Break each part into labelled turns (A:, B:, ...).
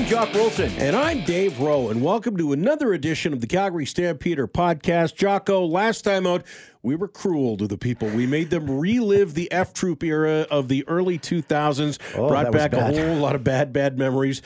A: I'm Jock Wilson.
B: And I'm Dave Rowe, and welcome to another edition of the Calgary Stampeder podcast. Jocko, last time out, we were cruel to the people. We made them relive the F Troop era of the early 2000s,
A: Oh,
B: brought back a whole lot of bad, bad memories.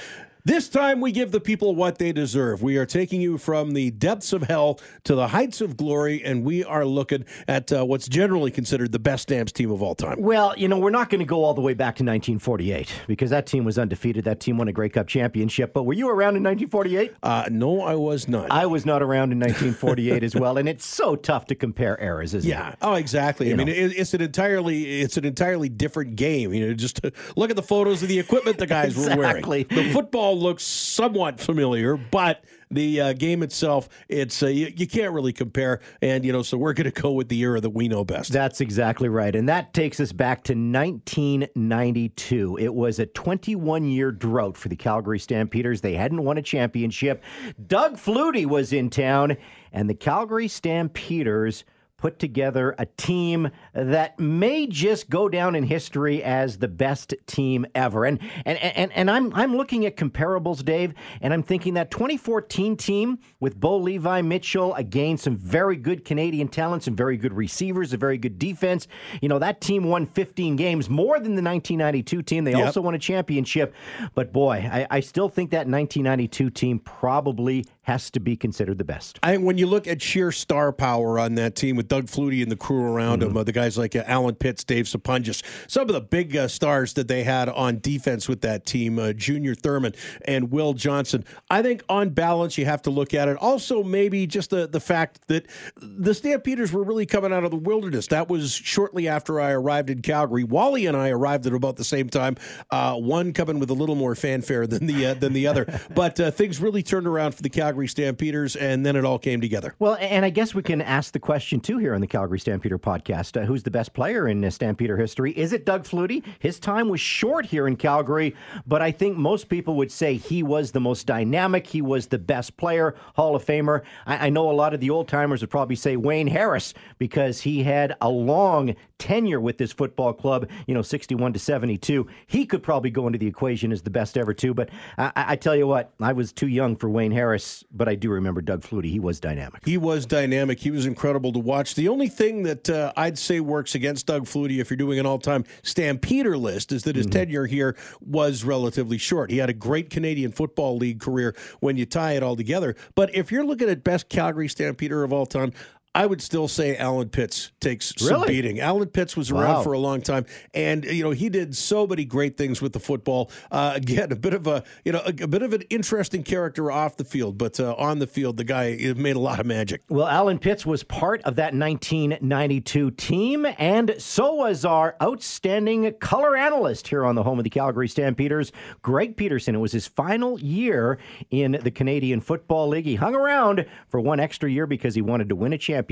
B: This time, we give the people what they deserve. We are taking you from the depths of hell to the heights of glory, and we are looking at uh, what's generally considered the best Stamps team of all time.
A: Well, you know, we're not going to go all the way back to 1948 because that team was undefeated. That team won a Grey Cup championship. But were you around in 1948?
B: Uh, no, I was not.
A: I was not around in 1948 as well, and it's so tough to compare eras, isn't
B: Yeah.
A: it? Yeah.
B: Oh, exactly. I mean, it, it's an entirely it's an entirely different game. You know, just look at the photos of the equipment the guys were
A: Exactly.
B: wearing. The football looks somewhat familiar, but the uh, game itself, it's uh, you, you can't really compare. And you know, so we're going to go with the era that we know best.
A: That's exactly right. And that takes us back to 1992. It was a 21 year drought for the Calgary Stampeders. They hadn't won a championship. Doug Flutie was in town, and the Calgary Stampeders put together a team that may just go down in history as the best team ever. And and and, and I'm I'm looking at comparables, Dave, and I'm thinking that 2014 team with Bo Levi Mitchell, again, some very good Canadian talent, some very good receivers, a very good defense. You know, that team won 15 games, more than the 1992 team. They
B: Yep.
A: also won a championship. But boy, I, I still think that 1992 team probably has to be considered the best.
B: I when you look at sheer star power on that team with Doug Flutie and the crew around him, uh, the guys like uh, Alan Pitts, Dave Sapunjis, some of the big uh, stars that they had on defense with that team, uh, Junior Thurman and Will Johnson. I think on balance, you have to look at it. Also, maybe just the the fact that the Stampeders were really coming out of the wilderness. That was shortly after I arrived in Calgary. Wally and I arrived at about the same time. Uh, one coming with a little more fanfare than the uh, than the other, but uh, things really turned around for the Calgary Stampeders, and then it all came together.
A: Well, and I guess we can ask the question too here on the Calgary Stampeder podcast: uh, Who's the best player in uh, Stampeder history? Is it Doug Flutie? His time was short here in Calgary, but I think most people would say he was the most dynamic. He was the best player, Hall of Famer. I, I know a lot of the old timers would probably say Wayne Harris because he had a long tenure with this football club. You know, sixty-one to seventy-two. He could probably go into the equation as the best ever too. But I I tell you what, I was too young for Wayne Harris, but I do remember Doug Flutie. He was dynamic.
B: He was dynamic. He was incredible to watch. The only thing that uh, I'd say works against Doug Flutie, if you're doing an all-time Stampeder list, is that his tenure here was relatively short. He had a great Canadian Football League career when you tie it all together. But if you're looking at best Calgary Stampeder of all time, I would still say Alan Pitts takes some
A: Really?
B: beating. Alan Pitts was around
A: Wow.
B: for a long time, and you know he did so many great things with the football. Uh, again, a bit of a you know a, a bit of an interesting character off the field, but uh, on the field, the guy made a lot of magic.
A: Well, Alan Pitts was part of that 1992 team, and so was our outstanding color analyst here on the home of the Calgary Stampeders, Greg Peterson. It was his final year in the Canadian Football League. He hung around for one extra year because he wanted to win a championship,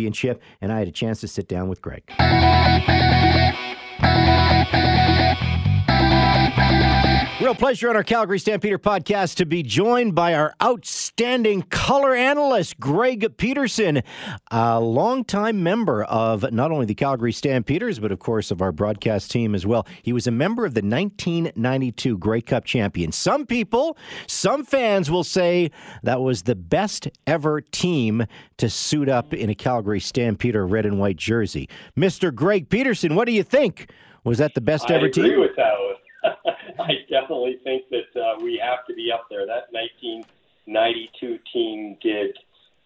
A: and I had a chance to sit down with Greg. Real pleasure on our Calgary Stampeder podcast to be joined by our outstanding color analyst, Greg Peterson, a longtime member of not only the Calgary Stampeders, but of course of our broadcast team as well. He was a member of the 1992 Grey Cup champions. Some people, some fans will say that was the best ever team to suit up in a Calgary Stampeder red and white jersey. Mr. Greg Peterson, what do you think? Was that the best
C: I
A: ever
C: agree
A: team?
C: with that. I definitely think that uh, we have to be up there. That 1992 team did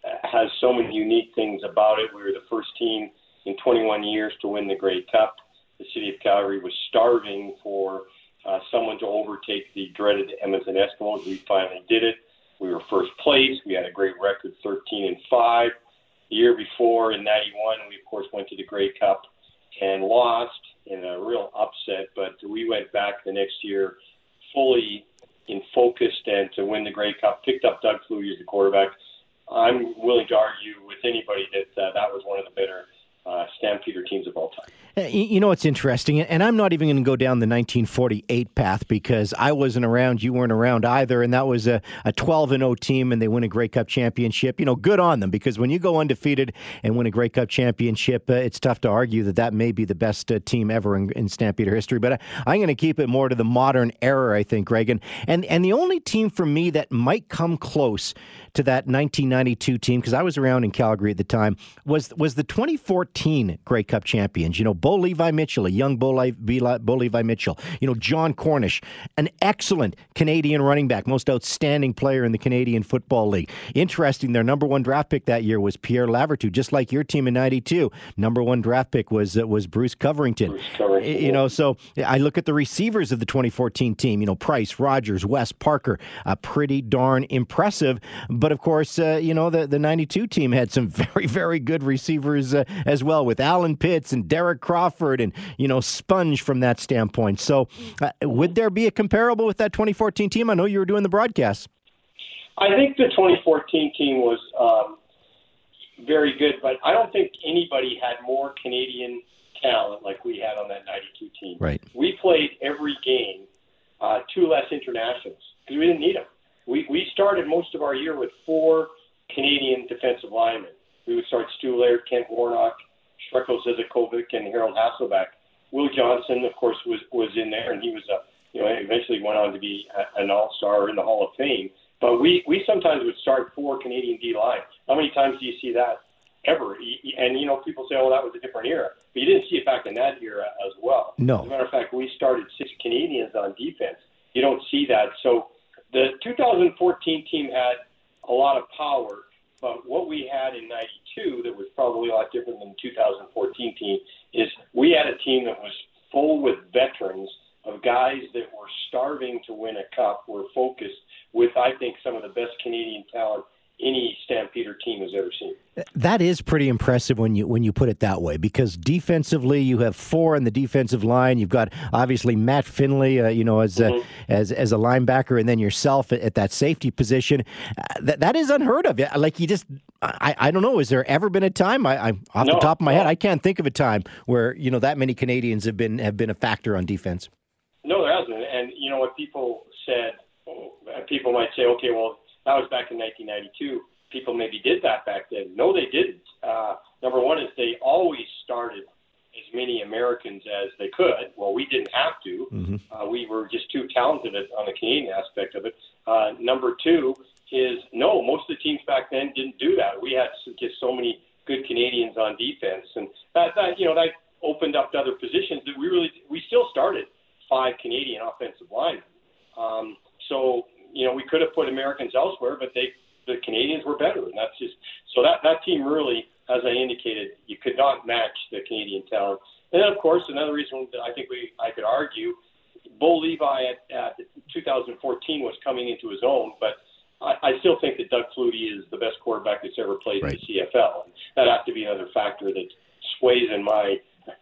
C: uh, has so many unique things about it. We were the first team in 21 years to win the Grey Cup. The city of Calgary was starving for uh, someone to overtake the dreaded Edmonton Eskimos. We finally did it. We were first place. We had a great record, 13 and five. The year before, in '91, we of course went to the Grey Cup and lost in a real upset. But we went back the next year fully in focused and to win the Grey Cup. Picked up Doug Flutie as the quarterback. I'm willing to argue with anybody that uh, that was one of the better uh, Stampeder teams of all time.
A: Uh, you know, it's interesting, and I'm not even going to go down the 1948 path because I wasn't around, you weren't around either, and that was a, a 12 and 0 team, and they win a Grey Cup championship. You know, good on them because when you go undefeated and win a Grey Cup championship, uh, it's tough to argue that that may be the best uh, team ever in, in history. But I, am going to keep it more to the modern era, I think, Greg. And, and, and the only team for me that might come close to that 1992 team, because I was around in Calgary at the time, was was the 2014 Grey Cup champions. You know, Bo Levi Mitchell, a young Bo Levi, Bo Levi Mitchell. You know, Jon Cornish, an excellent Canadian running back, most outstanding player in the Canadian Football League. Interesting, their number one draft pick that year was Pierre Lavertu, just like your team in '92. Number one draft pick was uh, was Bruce Covernton.
C: Bruce.
A: You know, so I look at the receivers of the 2014 team. You know, Price, Rogers, West, Parker, uh, pretty darn impressive. But of course, uh, you know the the '92 team had some very very good receivers uh, as well, with Alan Pitts and Derrick Crawford, and you know Sponge from that standpoint. So, uh, would there be a comparable with that 2014 team? I know you were doing the broadcast.
C: I think the 2014 team was um, very good, but I don't think anybody had more Canadian talent like we had on that 92 team.
A: Right.
C: We played every game uh, two less internationals because we didn't need them. We, we started most of our year with four Canadian defensive linemen. We would start Stu Laird, Kent Warnock, Srecko Zizakovic, and Harold Hasselbach. Will Johnson, of course, was was in there, and he was a you know eventually went on to be a, an All Star in the Hall of Fame. But we we sometimes would start four Canadian D line. How many times do you see that ever? And you know, people say, "Oh, that was a different era," but you didn't see it back in that era as well.
A: No.
C: As a matter of fact, we started six Canadians on defense. You don't see that. So the 2014 team had a lot of power, but what we had in '92 that was probably a lot different than the 2014 team is we had a team that was full with veterans of guys that were starving to win a cup, were focused with, I think, some of the best Canadian talent any Stampeder team has ever seen.
A: That is pretty impressive when you when you put it that way. Because defensively, you have four in the defensive line. You've got obviously Matt Finlay, uh, you know, as mm-hmm. a, as as a linebacker, and then yourself at, at that safety position. Uh, that that is unheard of. Like you just, I, I don't know. Has there ever been a time? I, I off
C: no,
A: the top of my head, I can't think of a time where you know that many Canadians have been have been a factor on defense.
C: No, there hasn't. And you know what people said. People might say, okay, well that was back in 1992. People maybe did that back then. No, they didn't. Uh, number one is they always started as many Americans as they could. Well, we didn't have to. Mm-hmm. Uh, we were just too talented on the Canadian aspect of it. Uh, number two is no, most of the teams back then didn't do that. We had just so many good Canadians on defense, and that, that you know that opened up to other positions that we really we still started five Canadian offensive linemen. Um, so you know, we could have put Americans elsewhere, but they the Canadians were better, and that's just so that that team really, as I indicated, you could not match the Canadian talent. And then, of course, another reason that I think we I could argue, Bo Levi at, at 2014 was coming into his own, but I, I still think that Doug Flutie is the best quarterback that's ever played right. in the CFL, and that has to be another factor that sways in my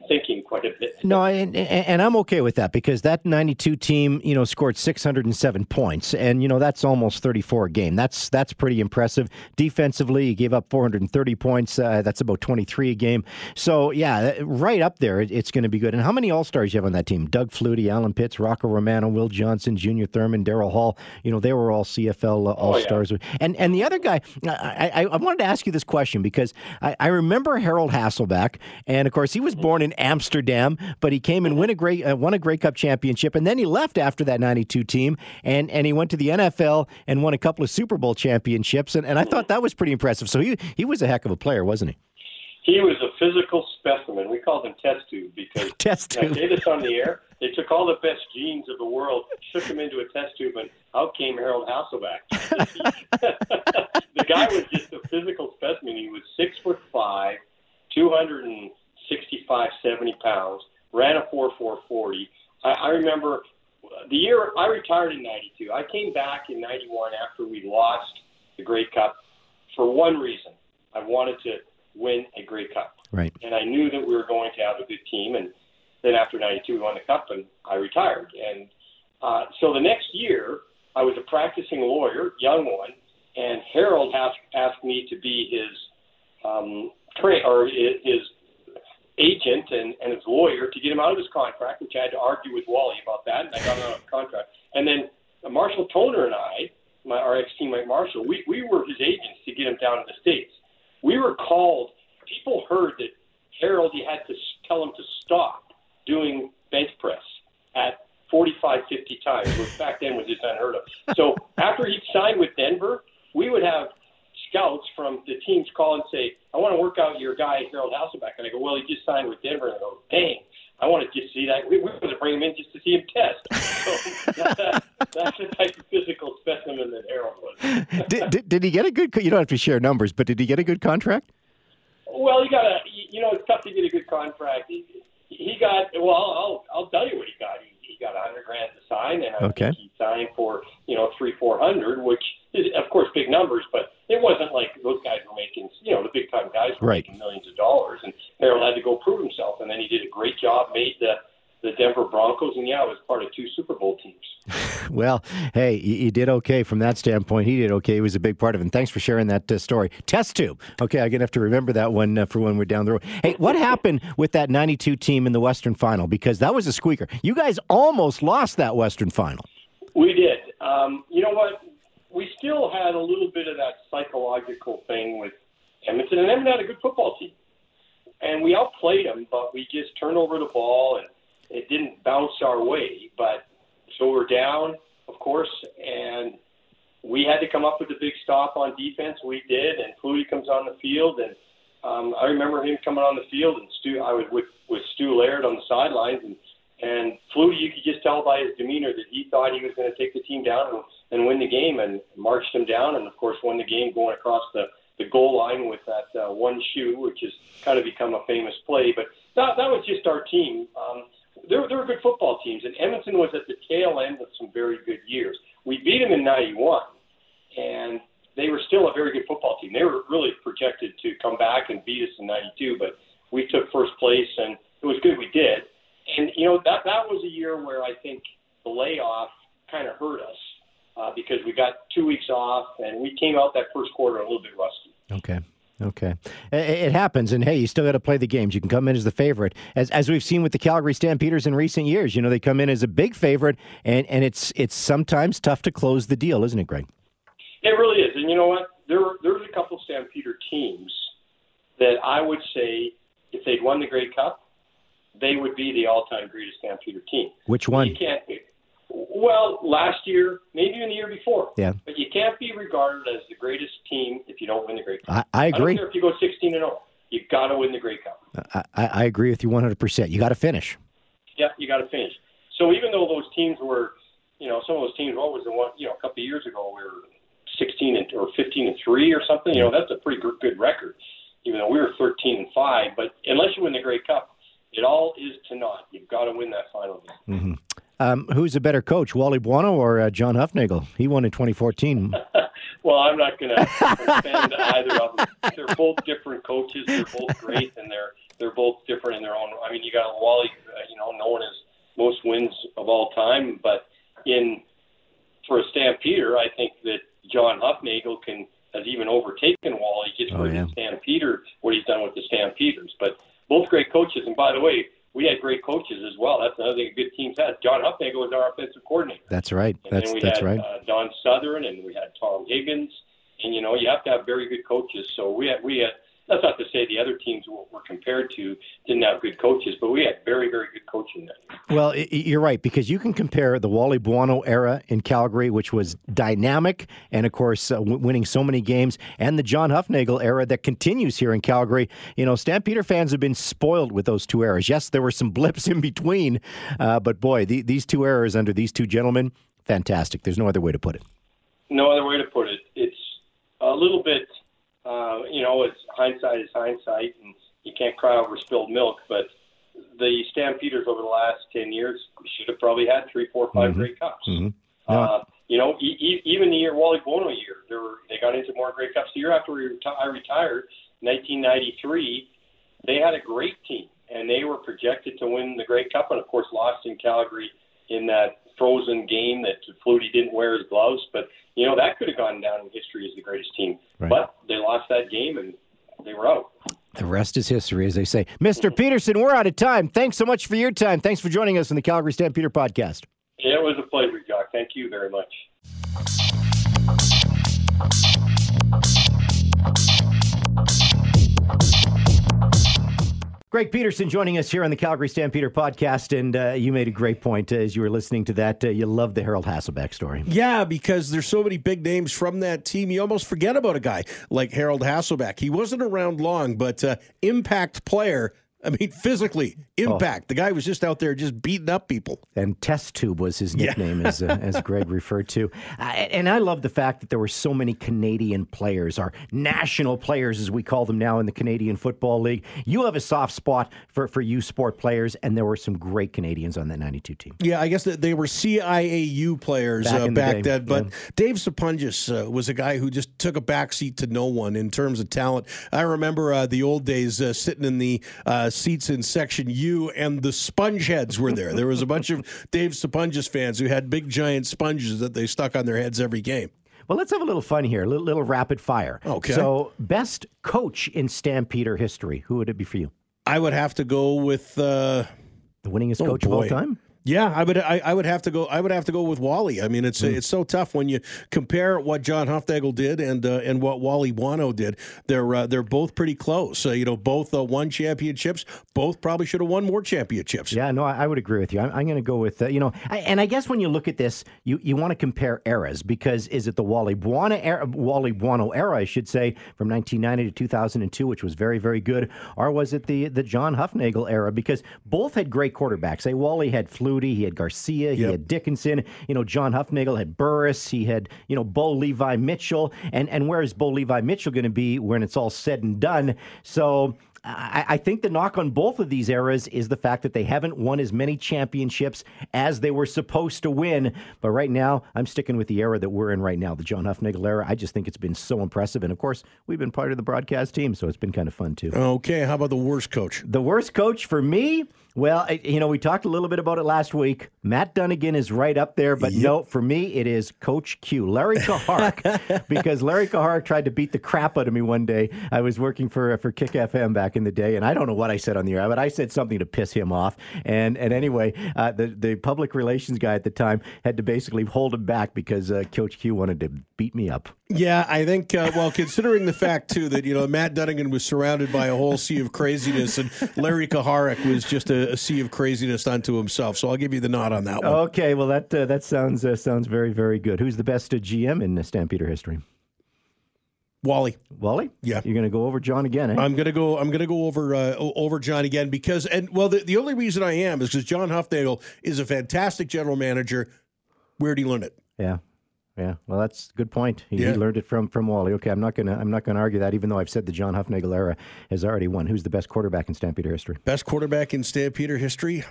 C: thinking quite a bit.
A: No, and, and, I'm okay with that because that 92 team, you know, scored 607 points, and you know that's almost 34 a game. That's that's pretty impressive. Defensively, he gave up 430 points. Uh, that's about 23 a game. So yeah, right up there, it's going to be good. And how many All Stars you have on that team? Doug Flutie, Alan Pitts, Rocco Romano, Will Johnson, Junior Thurman, Daryl Hall. You know, they were all CFL uh, All Stars. Oh, yeah. And and the other guy, I, I, I, wanted to ask you this question because I, I remember Harold Hasselbach, and of course he was born born in Amsterdam, but he came and win a great uh, won a Grey Cup championship, and then he left after that '92 team, and and he went to the NFL and won a couple of Super Bowl championships, and, and I thought that was pretty impressive. So he he was a heck of a player, wasn't he?
C: He was a physical specimen. We called him test tube because
A: test tube.
C: I say this on the air. They took all the best genes of the world, shook him into a test tube, and out came Harold Hasselbach. the guy was just a physical specimen. He was six foot five, two hundred and 65, 70 pounds, ran a 4.440. I, I remember the year I retired in 92. I came back in 91 after we lost the Grey Cup for one reason. I wanted to win a Grey Cup.
A: Right.
C: And I knew that we were going to have a good team. And then after 92, we won the Cup and I retired. And uh, so the next year, I was a practicing lawyer, young one, and Harold asked, asked me to be his um, tra- or his agent and, and his lawyer to get him out of his contract, which I had to argue with Wally about that, and I got him out of contract. And then uh, Marshall Toner and I, my our ex teammate Marshall, we we were his agents to get him down to the states. We were called. People heard that Harold, you had to tell him to stop doing bench press at 45, 50 times, which back then was just unheard of. So after he signed with Denver, we would have scouts from the teams call and say, I want to work out your guy, Harold Hasselbach. And I go, well, he just signed with Denver. And I go, dang, I want to just see that. We, we want to bring him in just to see him test. So that, that's the type of physical specimen that Harold was.
A: did, did, did he get a good, you don't have to share numbers, but did he get a good contract?
C: Well, he got a, you know, it's tough to get a good contract. He, he got, well, I'll, I'll tell you what he got. He, he got a hundred grand to sign, and I
A: okay.
C: think he signed for, you know, three, four hundred, which is, of course, big numbers, but wasn't like those guys were making, you know, the big time guys were
A: right.
C: making millions of dollars, and Harold had to go prove himself, and then he did a great job, made the the Denver Broncos, and yeah, was part of two Super Bowl teams.
A: well, hey, you, did okay from that standpoint. He did okay. He was a big part of it. And thanks for sharing that uh, story. Test tube. Okay, I'm gonna have to remember that one uh, for when we're down the road. Hey, what happened with that '92 team in the Western Final? Because that was a squeaker. You guys almost lost that Western Final.
C: We did. Um, you know what? We still had a little bit of that psychological thing with Edmonton, and Edmonton had a good football team, and we outplayed them, but we just turned over the ball and it didn't bounce our way, but so we're down, of course, and we had to come up with a big stop on defense. We did, and Flutie comes on the field, and um, I remember him coming on the field, and Stu, I was with with Stu Laird on the sidelines, and and Flutie, you could just tell by his demeanor that he thought he was going to take the team down and, and win the game, and marched them down, and of course won the game going across the the goal line with that uh, one shoe, which has kind of become a famous play. But that that was just our team. Um, there, there were good football teams, and Edmonton was at the tail end of some very good years. We beat them in '91, and they were still a very good football team. They were really projected to come back and beat us in '92, but we took first place, and it was good we did. And you know that that was a year where I think the layoff kind of hurt us uh, because we got two weeks off, and we came out that first quarter a little bit rusty.
A: Okay. Okay, it happens, and hey, you still got to play the games. You can come in as the favorite, as as we've seen with the Calgary Stampeders in recent years. You know, they come in as a big favorite, and and it's it's sometimes tough to close the deal, isn't it, Greg?
C: It really is, and you know what? There there's a couple Stampeder teams that I would say if they'd won the Grey Cup, they would be the all-time greatest Stampeder team.
A: Which one?
C: You can't. Well, last year, maybe even the year before.
A: Yeah.
C: But you can't be regarded as the greatest team if you don't win the Grey
A: Cup. I, I agree.
C: I don't care if you go 16 and 0. you've got to win the Grey Cup.
A: I, I agree with you 100%. You got to finish.
C: Yeah, you got to finish. So even though those teams were, you know, some of those teams, what was the one, you know, a couple of years ago, we were 16 and, or 15 and 3 or something, you know, that's a pretty good record, even though we were 13 and 5. But unless you win the Grey Cup, it all is to naught. You've got to win that final game.
A: Mm-hmm. Um, who's a better coach, Wally Buono or uh, John Hufnagel? He won in 2014.
C: well, I'm not going to defend either of them. They're both different coaches. They're both great, and they're they're both different in their own. I mean, you got Wally, uh, you know, known as most wins of all time, but in for a Stampeder, I think that John Hufnagel can has even overtaken Wally just
A: oh,
C: for
A: yeah.
C: the Stampeder, what he's done with the Stampeders. But both great coaches, and by the way, we had great coaches as well. That's another thing a good teams had. John Hufnagel was our offensive coordinator.
A: That's right.
C: And
A: that's
C: then we
A: that's
C: had,
A: right.
C: Uh, Don Southern, and we had Tom Higgins, and you know you have to have very good coaches. So we had we had. That's not to say the other teams we're compared to didn't have good coaches, but we had very, very good coaching there.
A: Well, you're right because you can compare the Wally Buono era in Calgary, which was dynamic and, of course, uh, winning so many games, and the John Hufnagel era that continues here in Calgary. You know, Stampeder fans have been spoiled with those two eras. Yes, there were some blips in between, uh, but boy, the, these two eras under these two gentlemen, fantastic. There's no other way to put it.
C: No other way to put it. It's a little bit uh, you know, it's hindsight is hindsight, and you can't cry over spilled milk. But the Stampeders over the last ten years should have probably had three, four, five
A: mm-hmm.
C: Grey Cups.
A: Mm-hmm.
C: No. Uh, you know, e- e- even the year Wally Buono year, there were they got into more Grey Cups. The year after we reti- I retired, 1993, they had a great team, and they were projected to win the Grey Cup, and of course lost in Calgary in that frozen game that Flutie didn't wear his gloves. But you know that could have gone down in history as the greatest team.
A: Right.
C: But they lost that game and they were out.
A: The rest is history, as they say. Mr. Peterson, we're out of time. Thanks so much for your time. Thanks for joining us on the Calgary Stampeder podcast.
C: Yeah, it was a pleasure, Jock. Thank you very much.
A: Greg Peterson joining us here on the Calgary Stampeder podcast, and uh, you made a great point uh, as you were listening to that. Uh, you love the Harold Hasselbach story.
B: Yeah, because there's so many big names from that team, you almost forget about a guy like Harold Hasselbach. He wasn't around long, but uh, impact player I mean, physically, impact. Oh. The guy was just out there just beating up people.
A: And Test Tube was his nickname, yeah. as, uh, as Greg referred to. Uh, and I love the fact that there were so many Canadian players, our national players, as we call them now in the Canadian Football League. You have a soft spot for, for U Sport players, and there were some great Canadians on that 92 team.
B: Yeah, I guess they were CIAU players back, uh, back the then. But yeah. Dave Sapunjis uh, was a guy who just took a backseat to no one in terms of talent. I remember uh, the old days uh, sitting in the seats in section U, and the Spongeheads were there. There was a bunch of Dave Sapunjis fans who had big giant sponges that they stuck on their heads every game.
A: Well, let's have a little fun here, a little, little rapid fire.
B: Okay.
A: So, best coach in Stampeder history, who would it be for you?
B: I would have to go with uh,
A: the winningest oh, coach boy. of all time.
B: Yeah, I would. I, I, would have to go. I would have to go with Wally. I mean, it's mm. it's so tough when you compare what John Hufnagel did and uh, and what Wally Buono did. They're uh, they're both pretty close. Uh, you know, both uh, won championships. Both probably should have won more championships.
A: Yeah, no, I, I would agree with you. I'm, I'm going to go with uh, you know, I, and I guess when you look at this, you you want to compare eras because is it the Wally Buono era, Wally Buono era, I should say, from 1990 to 2002, which was very very good, or was it the the John Hufnagel era? Because both had great quarterbacks. Say Wally had Flutie, he had Garcia, he yep. had Dickenson. You know, John Hufnagel had Burris. He had you know Bo Levi Mitchell. And and where is Bo Levi Mitchell going to be when it's all said and done? So I, I, think the knock on both of these eras is the fact that they haven't won as many championships as they were supposed to win. But right now, I'm sticking with the era that we're in right now, the John Hufnagel era. I just think it's been so impressive. And of course, we've been part of the broadcast team, so it's been kind of fun too.
B: Okay, how about the worst coach?
A: The worst coach for me? Well, you know, we talked a little bit about it last week. Matt Dunigan is right up there, but yep. no, for me, it is Coach Q, Larry Kuharich, because Larry Kuharich tried to beat the crap out of me one day. I was working for for Kick FM back in the day, and I don't know what I said on the air, but I said something to piss him off. And and anyway, uh, the the public relations guy at the time had to basically hold him back because uh, Coach Q wanted to beat me up.
B: Yeah, I think. Uh, well, considering the fact too that you know Matt Dunigan was surrounded by a whole sea of craziness, and Larry Kuharich was just a a, sea of craziness unto himself. So I'll give you the nod on that one.
A: Okay, well that uh, that sounds uh, sounds very very good. Who's the best uh, GM in Stampeder history?
B: Wally.
A: Wally?
B: Yeah.
A: You're going to go over John again, eh?
B: I'm going to go I'm going to go over uh, over John again because and well the, the only reason I am is because John Hufnagel is a fantastic general manager. Where'd he learn it?
A: Yeah. Yeah, well, that's a good point. He, yeah. he, learned it from from Wally. Okay, I'm not gonna I'm not gonna argue that, even though I've said the John Hufnagel era has already won. Who's the best quarterback in Stampeder history?
B: Best quarterback in Stampeder history.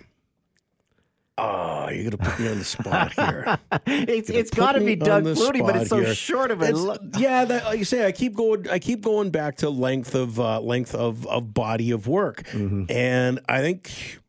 B: Oh, you're gonna put me on the spot here.
A: it's it's got to be Doug Flutie, but it's so here. short of it.
B: yeah, that, like you say, I keep going. I keep going back to length of uh, length of, of body of work, mm-hmm. and I think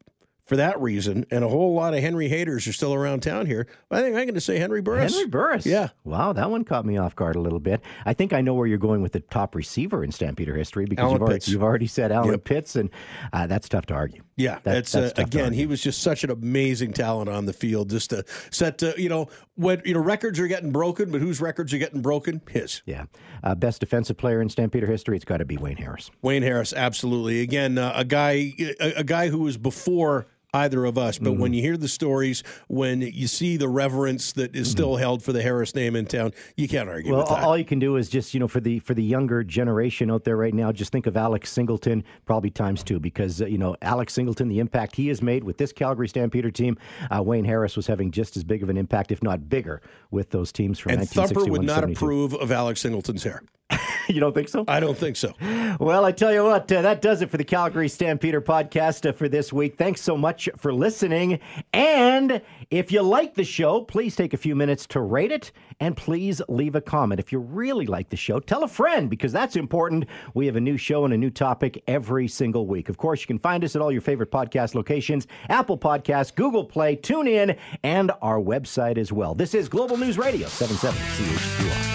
B: for that reason, and a whole lot of Henry haters are still around town here. I think I'm going to say Henry Burris.
A: Henry Burris.
B: Yeah.
A: Wow, that one caught me off guard a little bit. I think I know where you're going with the top receiver in Stampeder history because you've already, you've already, said Alan yep. Pitts, and uh, that's tough to argue.
B: Yeah, that, that's, uh, again, he was just such an amazing talent on the field. Just to set, to, you know, when you know records are getting broken, but whose records are getting broken? His.
A: Yeah, uh, best defensive player in Stampeder history. It's got to be Wayne Harris.
B: Wayne Harris, absolutely. Again, uh, a guy, a, a guy who was before either of us. But mm-hmm. when you hear the stories, when you see the reverence that is mm-hmm. still held for the Harris name in town, you can't argue
A: well,
B: with that.
A: all you can do is just you know for the for the younger generation out there right now, just think of Alex Singleton probably times two because uh, you know Alex Singleton, the impact he has made with this Calgary Stampeder team, uh, Wayne Harris was having just as big of an impact, if not bigger, with those teams from
B: and Thumper would not approve of Alex Singleton's hair.
A: you don't think so?
B: I don't think so.
A: Well, I tell you what, uh, that does it for the Calgary Stampeder podcast uh, for this week. Thanks so much for listening. And if you like the show, please take a few minutes to rate it and please leave a comment. If you really like the show, tell a friend because that's important. We have a new show and a new topic every single week. Of course, you can find us at all your favorite podcast locations Apple Podcasts, Google Play, TuneIn, and our website as well. This is Global News Radio, 77 CHQR.